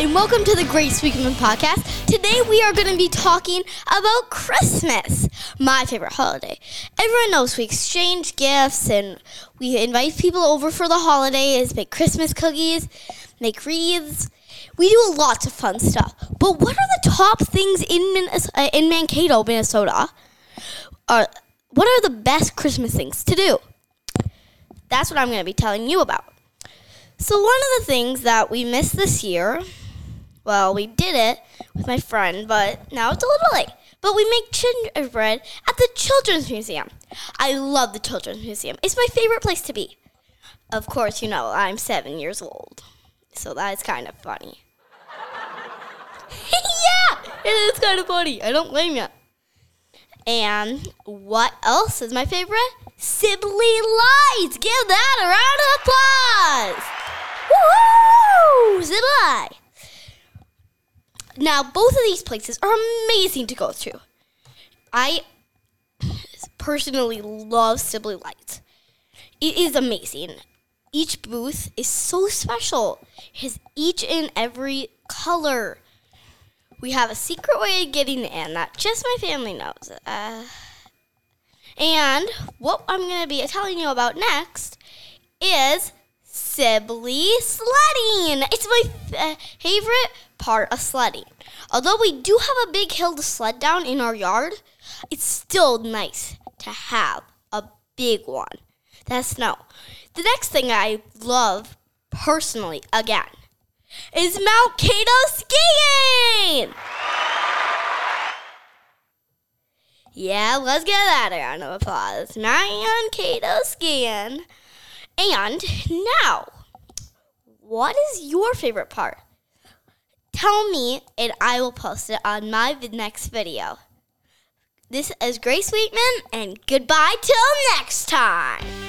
and welcome to the Grace Weekman podcast. Today we are going to be talking about Christmas, my favorite holiday. Everyone knows we exchange gifts and we invite people over for the holidays, make Christmas cookies, make wreaths. We do lots of fun stuff. But what are the top things in Minnes- uh, in Mankato, Minnesota? Are what are the best Christmas things to do? That's what I'm going to be telling you about. So, one of the things that we missed this year, well, we did it with my friend, but now it's a little late. But we make gingerbread at the Children's Museum. I love the Children's Museum, it's my favorite place to be. Of course, you know, I'm seven years old, so that's kind of funny. yeah, it is kind of funny. I don't blame you. And what else is my favorite? Sibley Lights. Give that a round of applause. Woohoo! Sibley. Now, both of these places are amazing to go to. I personally love Sibley Lights. It is amazing. Each booth is so special. It has each and every color. We have a secret way of getting in that just my family knows. Uh, and what I'm going to be telling you about next is Sibley sledding. It's my f- favorite part of sledding. Although we do have a big hill to sled down in our yard, it's still nice to have a big one. That's snow. The next thing I love personally, again, is Mount Kato skiing. Yeah, let's get that a round of applause. Mount Kato skiing. And now, what is your favorite part? Tell me, and I will post it on my next video. This is Grace Wheatman, and goodbye till next time.